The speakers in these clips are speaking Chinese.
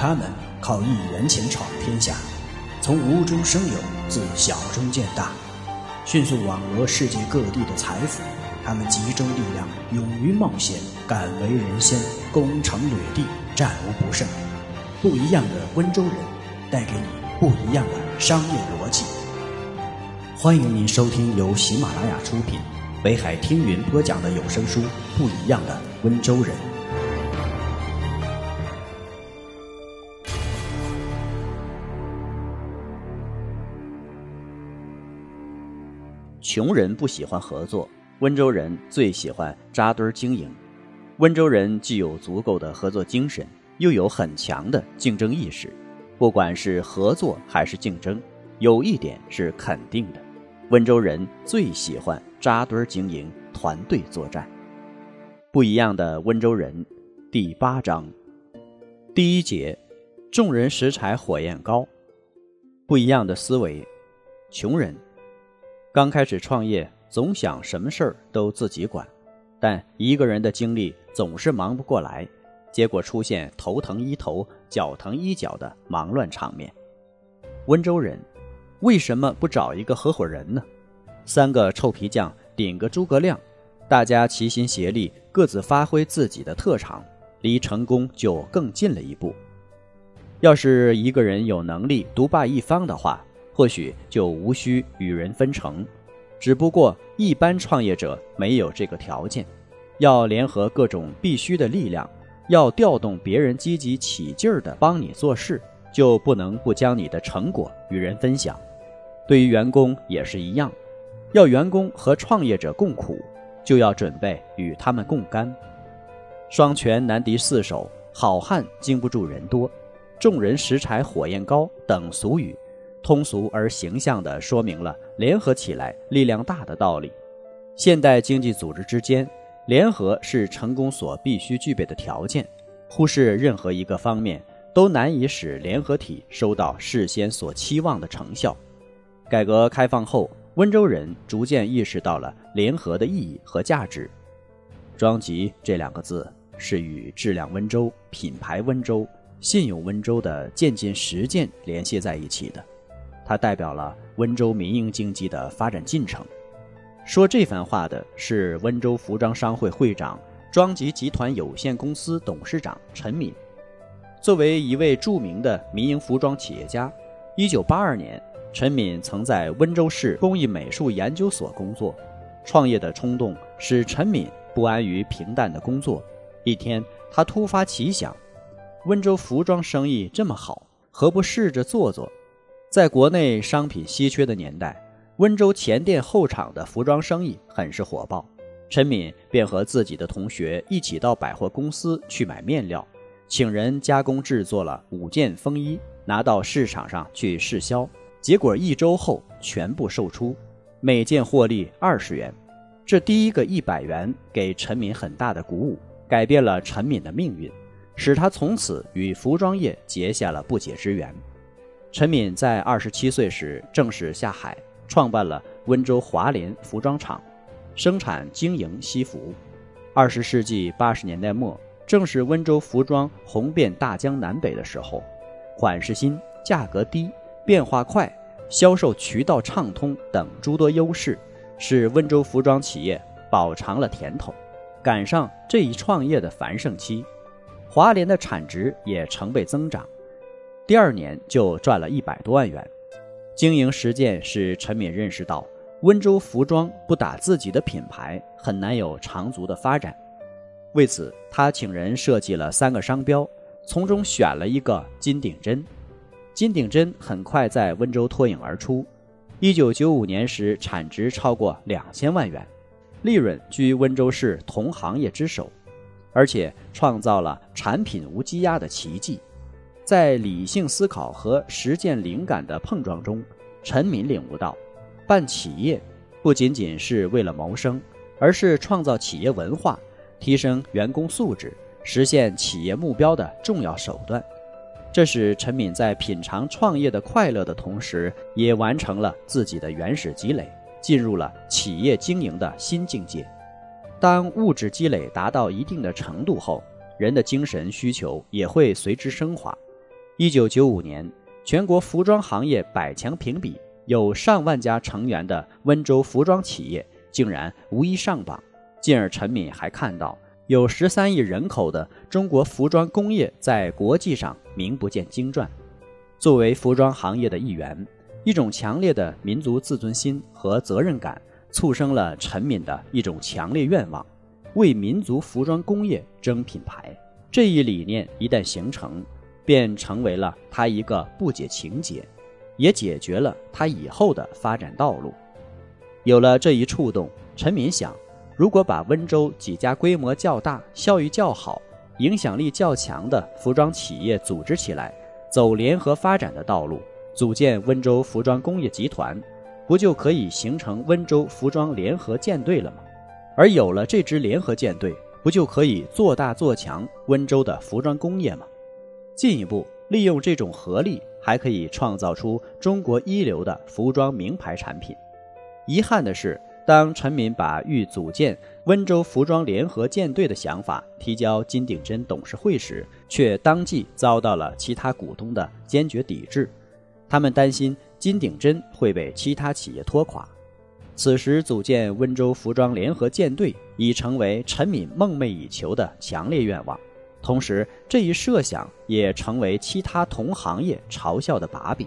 他们靠一元钱闯天下，从无中生有，自小中见大，迅速网罗世界各地的财富。他们集中力量，勇于冒险，敢为人先，攻城掠地，战无不胜。不一样的温州人，带给你不一样的商业逻辑。欢迎您收听由喜马拉雅出品、北海听云播讲的有声书《不一样的温州人》。穷人不喜欢合作。温州人最喜欢扎堆经营。温州人既有足够的合作精神，又有很强的竞争意识。不管是合作还是竞争，有一点是肯定的：温州人最喜欢扎堆经营、团队作战。不一样的温州人，第八章，第一节，众人拾柴火焰高。不一样的思维，穷人刚开始创业。总想什么事儿都自己管，但一个人的精力总是忙不过来，结果出现头疼医头、脚疼医脚的忙乱场面。温州人为什么不找一个合伙人呢？三个臭皮匠顶个诸葛亮，大家齐心协力，各自发挥自己的特长，离成功就更近了一步。要是一个人有能力独霸一方的话，或许就无需与人分成。只不过一般创业者没有这个条件，要联合各种必须的力量，要调动别人积极起劲儿的帮你做事，就不能不将你的成果与人分享。对于员工也是一样，要员工和创业者共苦，就要准备与他们共甘。双拳难敌四手，好汉经不住人多，众人拾柴火焰高等俗语。通俗而形象地说明了联合起来力量大的道理。现代经济组织之间，联合是成功所必须具备的条件。忽视任何一个方面，都难以使联合体收到事先所期望的成效。改革开放后，温州人逐渐意识到了联合的意义和价值。庄吉这两个字是与质量温州、品牌温州、信用温州的渐进实践联系在一起的。它代表了温州民营经济的发展进程。说这番话的是温州服装商会会长、庄吉集团有限公司董事长陈敏。作为一位著名的民营服装企业家，1982年，陈敏曾在温州市工艺美术研究所工作。创业的冲动使陈敏不安于平淡的工作。一天，他突发奇想：温州服装生意这么好，何不试着做做？在国内商品稀缺的年代，温州前店后厂的服装生意很是火爆。陈敏便和自己的同学一起到百货公司去买面料，请人加工制作了五件风衣，拿到市场上去试销。结果一周后全部售出，每件获利二十元。这第一个一百元给陈敏很大的鼓舞，改变了陈敏的命运，使他从此与服装业结下了不解之缘。陈敏在二十七岁时正式下海，创办了温州华联服装厂，生产经营西服。二十世纪八十年代末，正是温州服装红遍大江南北的时候，款式新、价格低、变化快、销售渠道畅通等诸多优势，使温州服装企业饱尝了甜头。赶上这一创业的繁盛期，华联的产值也成倍增长。第二年就赚了一百多万元，经营实践使陈敏认识到，温州服装不打自己的品牌，很难有长足的发展。为此，他请人设计了三个商标，从中选了一个金顶针。金顶针很快在温州脱颖而出，一九九五年时产值超过两千万元，利润居温州市同行业之首，而且创造了产品无积压的奇迹。在理性思考和实践灵感的碰撞中，陈敏领悟到，办企业不仅仅是为了谋生，而是创造企业文化、提升员工素质、实现企业目标的重要手段。这使陈敏在品尝创业的快乐的同时，也完成了自己的原始积累，进入了企业经营的新境界。当物质积累达到一定的程度后，人的精神需求也会随之升华。一九九五年，全国服装行业百强评比，有上万家成员的温州服装企业竟然无一上榜。进而，陈敏还看到，有十三亿人口的中国服装工业在国际上名不见经传。作为服装行业的一员，一种强烈的民族自尊心和责任感，促生了陈敏的一种强烈愿望：为民族服装工业争品牌。这一理念一旦形成，便成为了他一个不解情节，也解决了他以后的发展道路。有了这一触动，陈敏想。如果把温州几家规模较大、效益较好、影响力较强的服装企业组织起来，走联合发展的道路，组建温州服装工业集团，不就可以形成温州服装联合舰队了吗？而有了这支联合舰队，不就可以做大做强温州的服装工业吗？进一步利用这种合力，还可以创造出中国一流的服装名牌产品。遗憾的是。当陈敏把欲组建温州服装联合舰队的想法提交金鼎珍董事会时，却当即遭到了其他股东的坚决抵制。他们担心金鼎珍会被其他企业拖垮。此时，组建温州服装联合舰队已成为陈敏梦寐以求的强烈愿望。同时，这一设想也成为其他同行业嘲笑的把柄。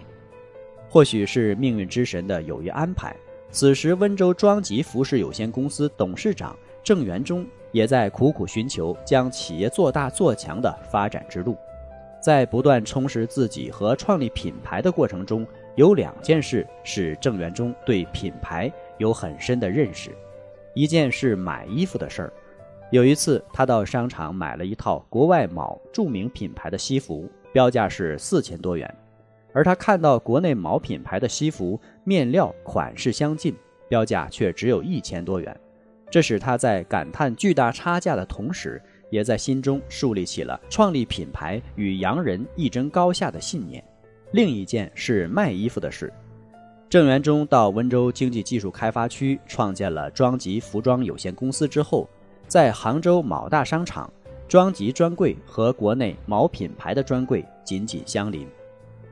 或许是命运之神的有意安排。此时，温州庄吉服饰有限公司董事长郑元忠也在苦苦寻求将企业做大做强的发展之路。在不断充实自己和创立品牌的过程中，有两件事使郑元忠对品牌有很深的认识。一件是买衣服的事儿。有一次，他到商场买了一套国外某著名品牌的西服，标价是四千多元。而他看到国内某品牌的西服面料款式相近，标价却只有一千多元，这使他在感叹巨大差价的同时，也在心中树立起了创立品牌与洋人一争高下的信念。另一件是卖衣服的事，郑元忠到温州经济技术开发区创建了庄吉服装有限公司之后，在杭州某大商场，庄吉专柜和国内某品牌的专柜紧紧相邻。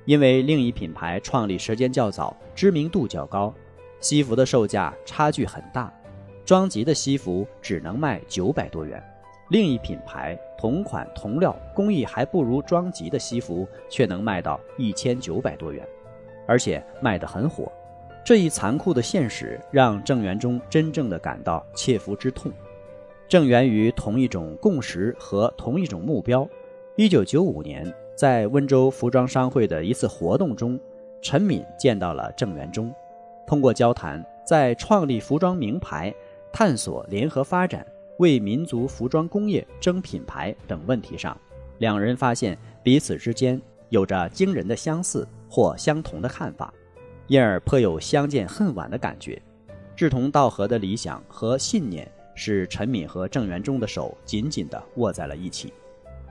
因为另一品牌创立时间较早，知名度较高，西服的售价差距很大。庄吉的西服只能卖九百多元，另一品牌同款同料，工艺还不如庄吉的西服，却能卖到一千九百多元，而且卖得很火。这一残酷的现实让郑元忠真正的感到切肤之痛。正源于同一种共识和同一种目标。一九九五年。在温州服装商会的一次活动中，陈敏见到了郑元忠。通过交谈，在创立服装名牌、探索联合发展、为民族服装工业争品牌等问题上，两人发现彼此之间有着惊人的相似或相同的看法，因而颇有相见恨晚的感觉。志同道合的理想和信念使陈敏和郑元忠的手紧紧地握在了一起。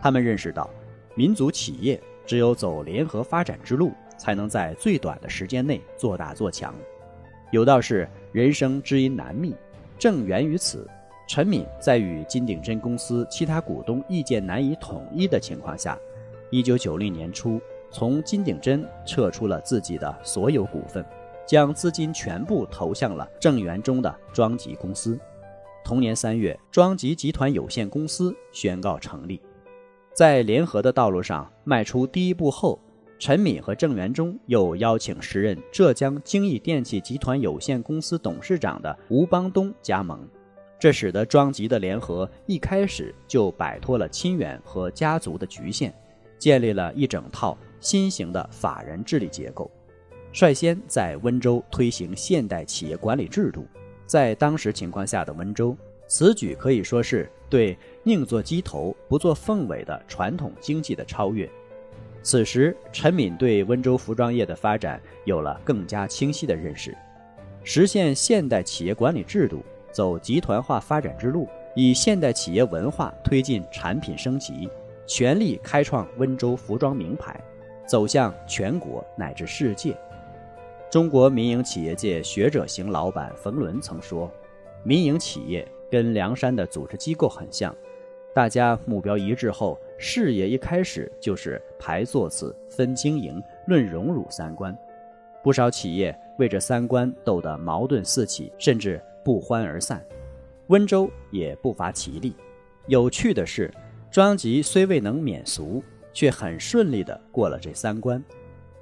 他们认识到。民族企业只有走联合发展之路，才能在最短的时间内做大做强。有道是人生知音难觅，正源于此。陈敏在与金鼎珍公司其他股东意见难以统一的情况下，一九九零年初从金鼎珍撤出了自己的所有股份，将资金全部投向了郑元忠的庄吉公司。同年三月，庄吉集团有限公司宣告成立。在联合的道路上迈出第一步后，陈敏和郑元忠又邀请时任浙江精益电器集团有限公司董事长的吴邦东加盟，这使得庄吉的联合一开始就摆脱了亲缘和家族的局限，建立了一整套新型的法人治理结构，率先在温州推行现代企业管理制度。在当时情况下的温州，此举可以说是对。宁做鸡头不做凤尾的传统经济的超越。此时，陈敏对温州服装业的发展有了更加清晰的认识，实现现代企业管理制度，走集团化发展之路，以现代企业文化推进产品升级，全力开创温州服装名牌，走向全国乃至世界。中国民营企业界学者型老板冯仑曾说：“民营企业跟梁山的组织机构很像。”大家目标一致后，事业一开始就是排座次、分经营、论荣辱三观。不少企业为这三观斗得矛盾四起，甚至不欢而散。温州也不乏其例。有趣的是，庄吉虽未能免俗，却很顺利地过了这三关。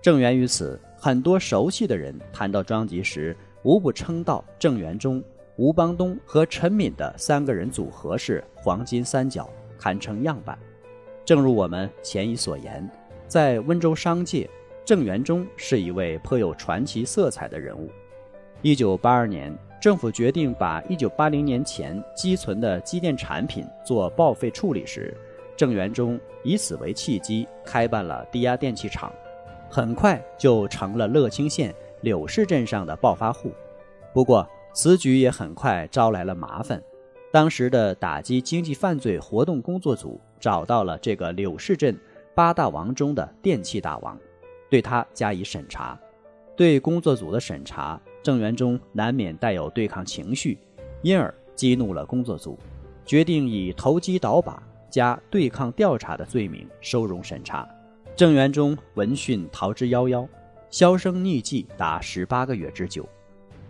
正源于此，很多熟悉的人谈到庄吉时，无不称道郑元忠、吴邦东和陈敏的三个人组合是黄金三角，堪称样板。正如我们前已所言，在温州商界。郑元忠是一位颇有传奇色彩的人物。一九八二年，政府决定把一九八零年前积存的机电产品做报废处理时，郑元忠以此为契机，开办了低压电器厂，很快就成了乐清县柳市镇上的暴发户。不过，此举也很快招来了麻烦。当时的打击经济犯罪活动工作组找到了这个柳市镇八大王中的电器大王。对他加以审查，对工作组的审查，郑元忠难免带有对抗情绪，因而激怒了工作组，决定以投机倒把加对抗调查的罪名收容审查。郑元忠闻讯逃之夭夭，销声匿迹达十八个月之久。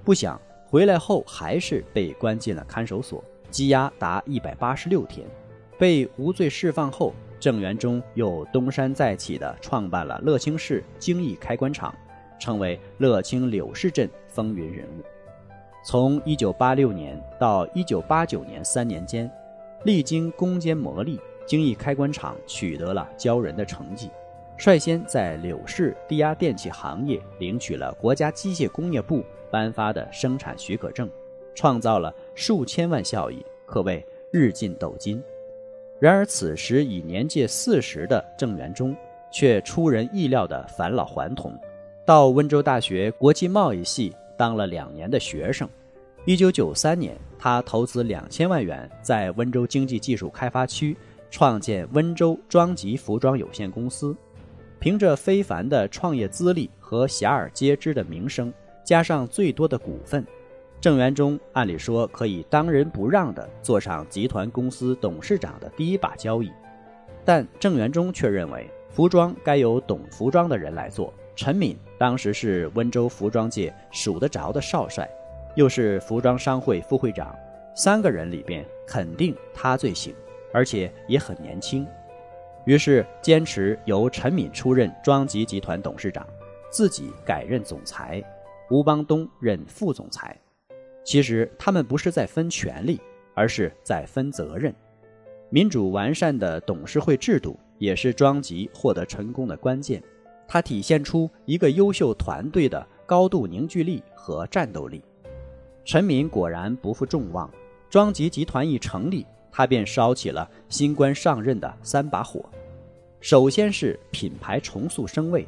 不想回来后还是被关进了看守所，羁押达一百八十六天，被无罪释放后。郑元忠又东山再起的创办了乐清市精益开关厂，成为乐清柳市镇风云人物。从1986年到1989年三年间，历经攻坚磨砺，精益开关厂取得了骄人的成绩，率先在柳市低压电器行业领取了国家机械工业部颁发的生产许可证，创造了数千万效益，可谓日进斗金。然而，此时已年届四十的郑元忠，却出人意料的返老还童，到温州大学国际贸易系当了两年的学生。一九九三年，他投资两千万元，在温州经济技术开发区创建温州庄吉服装有限公司。凭着非凡的创业资历和遐迩皆知的名声，加上最多的股份。郑元忠按理说可以当仁不让地坐上集团公司董事长的第一把交椅，但郑元忠却认为服装该由懂服装的人来做。陈敏当时是温州服装界数得着的少帅，又是服装商会副会长，三个人里边肯定他最行，而且也很年轻。于是坚持由陈敏出任庄吉集团董事长，自己改任总裁，吴邦东任副总裁。其实他们不是在分权力，而是在分责任。民主完善的董事会制度也是庄吉获得成功的关键。它体现出一个优秀团队的高度凝聚力和战斗力。陈敏果然不负众望，庄吉集团一成立，他便烧起了新官上任的三把火。首先是品牌重塑升位，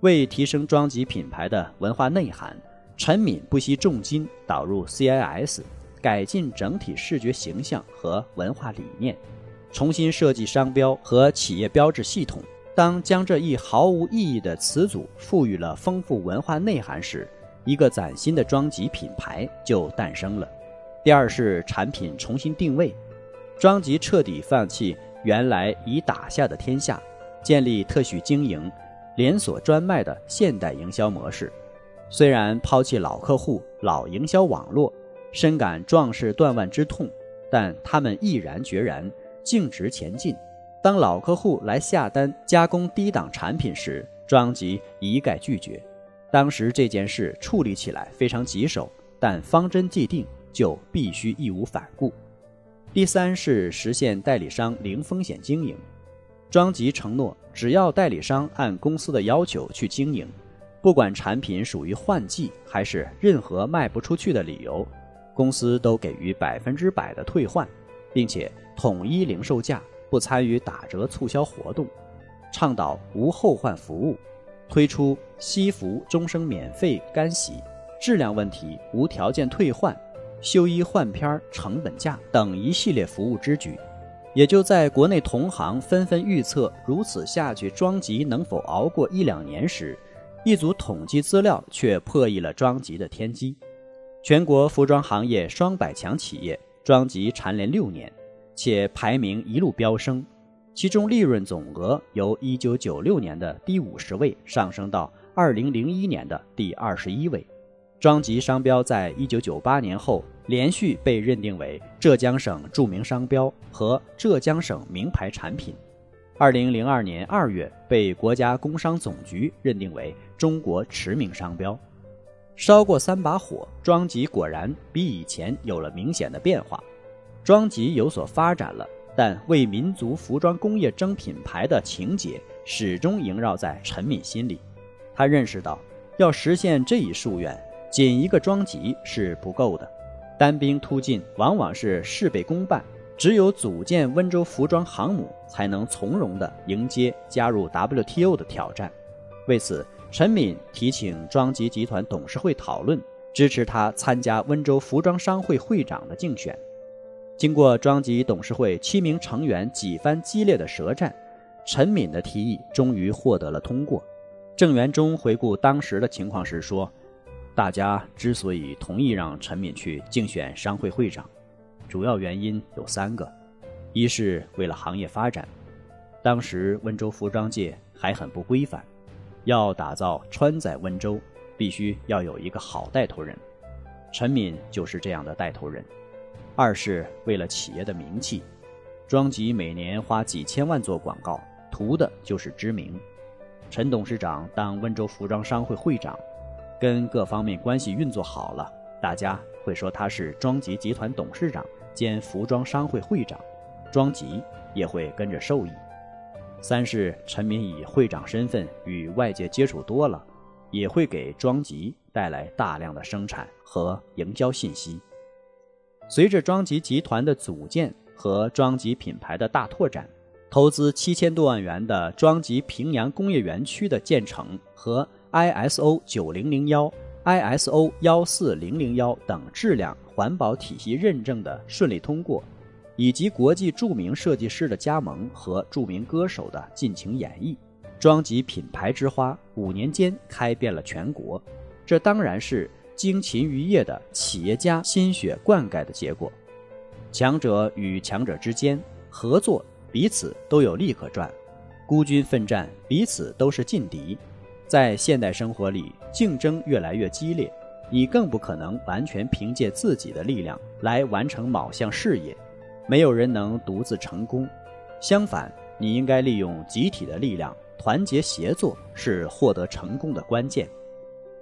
为提升庄吉品牌的文化内涵。陈敏不惜重金导入 CIS，改进整体视觉形象和文化理念，重新设计商标和企业标志系统。当将这一毫无意义的词组赋予了丰富文化内涵时，一个崭新的庄吉品牌就诞生了。第二是产品重新定位，庄吉彻底放弃原来以打下的天下，建立特许经营、连锁专卖的现代营销模式。虽然抛弃老客户、老营销网络，深感壮士断腕之痛，但他们毅然决然、径直前进。当老客户来下单加工低档产品时，庄吉一概拒绝。当时这件事处理起来非常棘手，但方针既定，就必须义无反顾。第三是实现代理商零风险经营，庄吉承诺，只要代理商按公司的要求去经营。不管产品属于换季还是任何卖不出去的理由，公司都给予百分之百的退换，并且统一零售价，不参与打折促销活动，倡导无后换服务，推出西服终生免费干洗，质量问题无条件退换，修衣换片成本价等一系列服务之举。也就在国内同行纷纷预测如此下去庄吉能否熬过一两年时，一组统计资料却破译了庄吉的天机。全国服装行业双百强企业，庄吉蝉联六年，且排名一路飙升，其中利润总额由1996年的第五十位上升到2001年的第二十一位。庄吉商标在1998年后连续被认定为浙江省著名商标和浙江省名牌产品。2002年2月被国家工商总局认定为中国驰名商标。烧过三把火，庄吉果然比以前有了明显的变化。庄吉有所发展了，但为民族服装工业争品牌的情节始终萦绕在陈敏心里。他认识到，要实现这一夙愿，仅一个庄吉是不够的，单兵突进往往是事倍功半。只有组建温州服装航母，才能从容地迎接加入 WTO 的挑战。为此，陈敏提请庄吉集团董事会讨论，支持他参加温州服装商会会长的竞选。经过庄吉董事会七名成员几番激烈的舌战，陈敏的提议终于获得了通过。郑元忠回顾当时的情况时说：“大家之所以同意让陈敏去竞选商会会长，主要原因有三个：一是为了行业发展，当时温州服装界还很不规范，要打造川在温州，必须要有一个好带头人，陈敏就是这样的带头人。”二是为了企业的名气，庄吉每年花几千万做广告，图的就是知名。陈董事长当温州服装商会会长，跟各方面关系运作好了，大家会说他是庄吉集团董事长兼服装商会会长，庄吉也会跟着受益。三是陈敏以会长身份与外界接触多了，也会给庄吉带来大量的生产和营销信息。随着庄吉集团的组建和庄吉品牌的大拓展，投资七千多万元的庄吉平阳工业园区的建成和 ISO 九零零幺、ISO 幺四零零幺等质量环保体系认证的顺利通过，以及国际著名设计师的加盟和著名歌手的尽情演绎，庄吉品牌之花五年间开遍了全国。这当然是。精勤于业的企业家心血灌溉的结果，强者与强者之间合作，彼此都有利可赚；孤军奋战，彼此都是劲敌。在现代生活里，竞争越来越激烈，你更不可能完全凭借自己的力量来完成某项事业，没有人能独自成功。相反，你应该利用集体的力量，团结协作是获得成功的关键。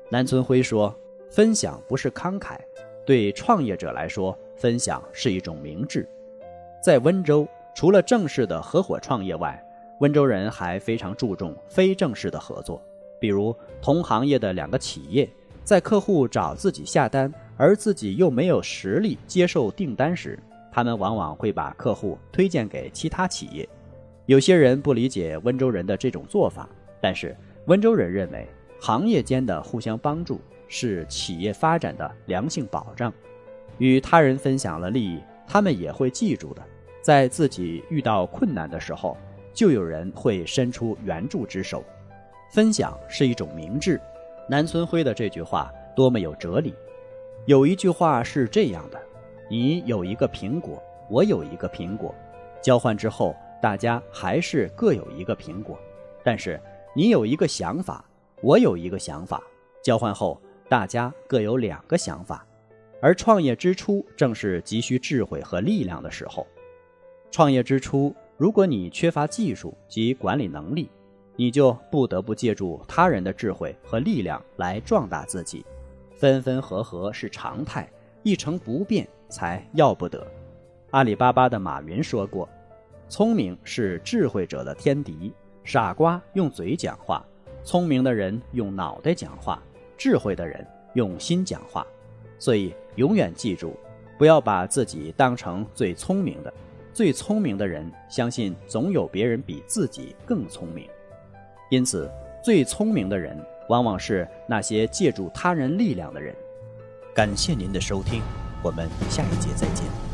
南村辉说。分享不是慷慨，对创业者来说，分享是一种明智。在温州，除了正式的合伙创业外，温州人还非常注重非正式的合作。比如，同行业的两个企业，在客户找自己下单，而自己又没有实力接受订单时，他们往往会把客户推荐给其他企业。有些人不理解温州人的这种做法，但是温州人认为，行业间的互相帮助。是企业发展的良性保障，与他人分享了利益，他们也会记住的。在自己遇到困难的时候，就有人会伸出援助之手。分享是一种明智。南村辉的这句话多么有哲理。有一句话是这样的：你有一个苹果，我有一个苹果，交换之后，大家还是各有一个苹果。但是你有一个想法，我有一个想法，交换后。大家各有两个想法，而创业之初正是急需智慧和力量的时候。创业之初，如果你缺乏技术及管理能力，你就不得不借助他人的智慧和力量来壮大自己。分分合合是常态，一成不变才要不得。阿里巴巴的马云说过：“聪明是智慧者的天敌，傻瓜用嘴讲话，聪明的人用脑袋讲话。”智慧的人用心讲话，所以永远记住，不要把自己当成最聪明的。最聪明的人相信总有别人比自己更聪明，因此最聪明的人往往是那些借助他人力量的人。感谢您的收听，我们下一节再见。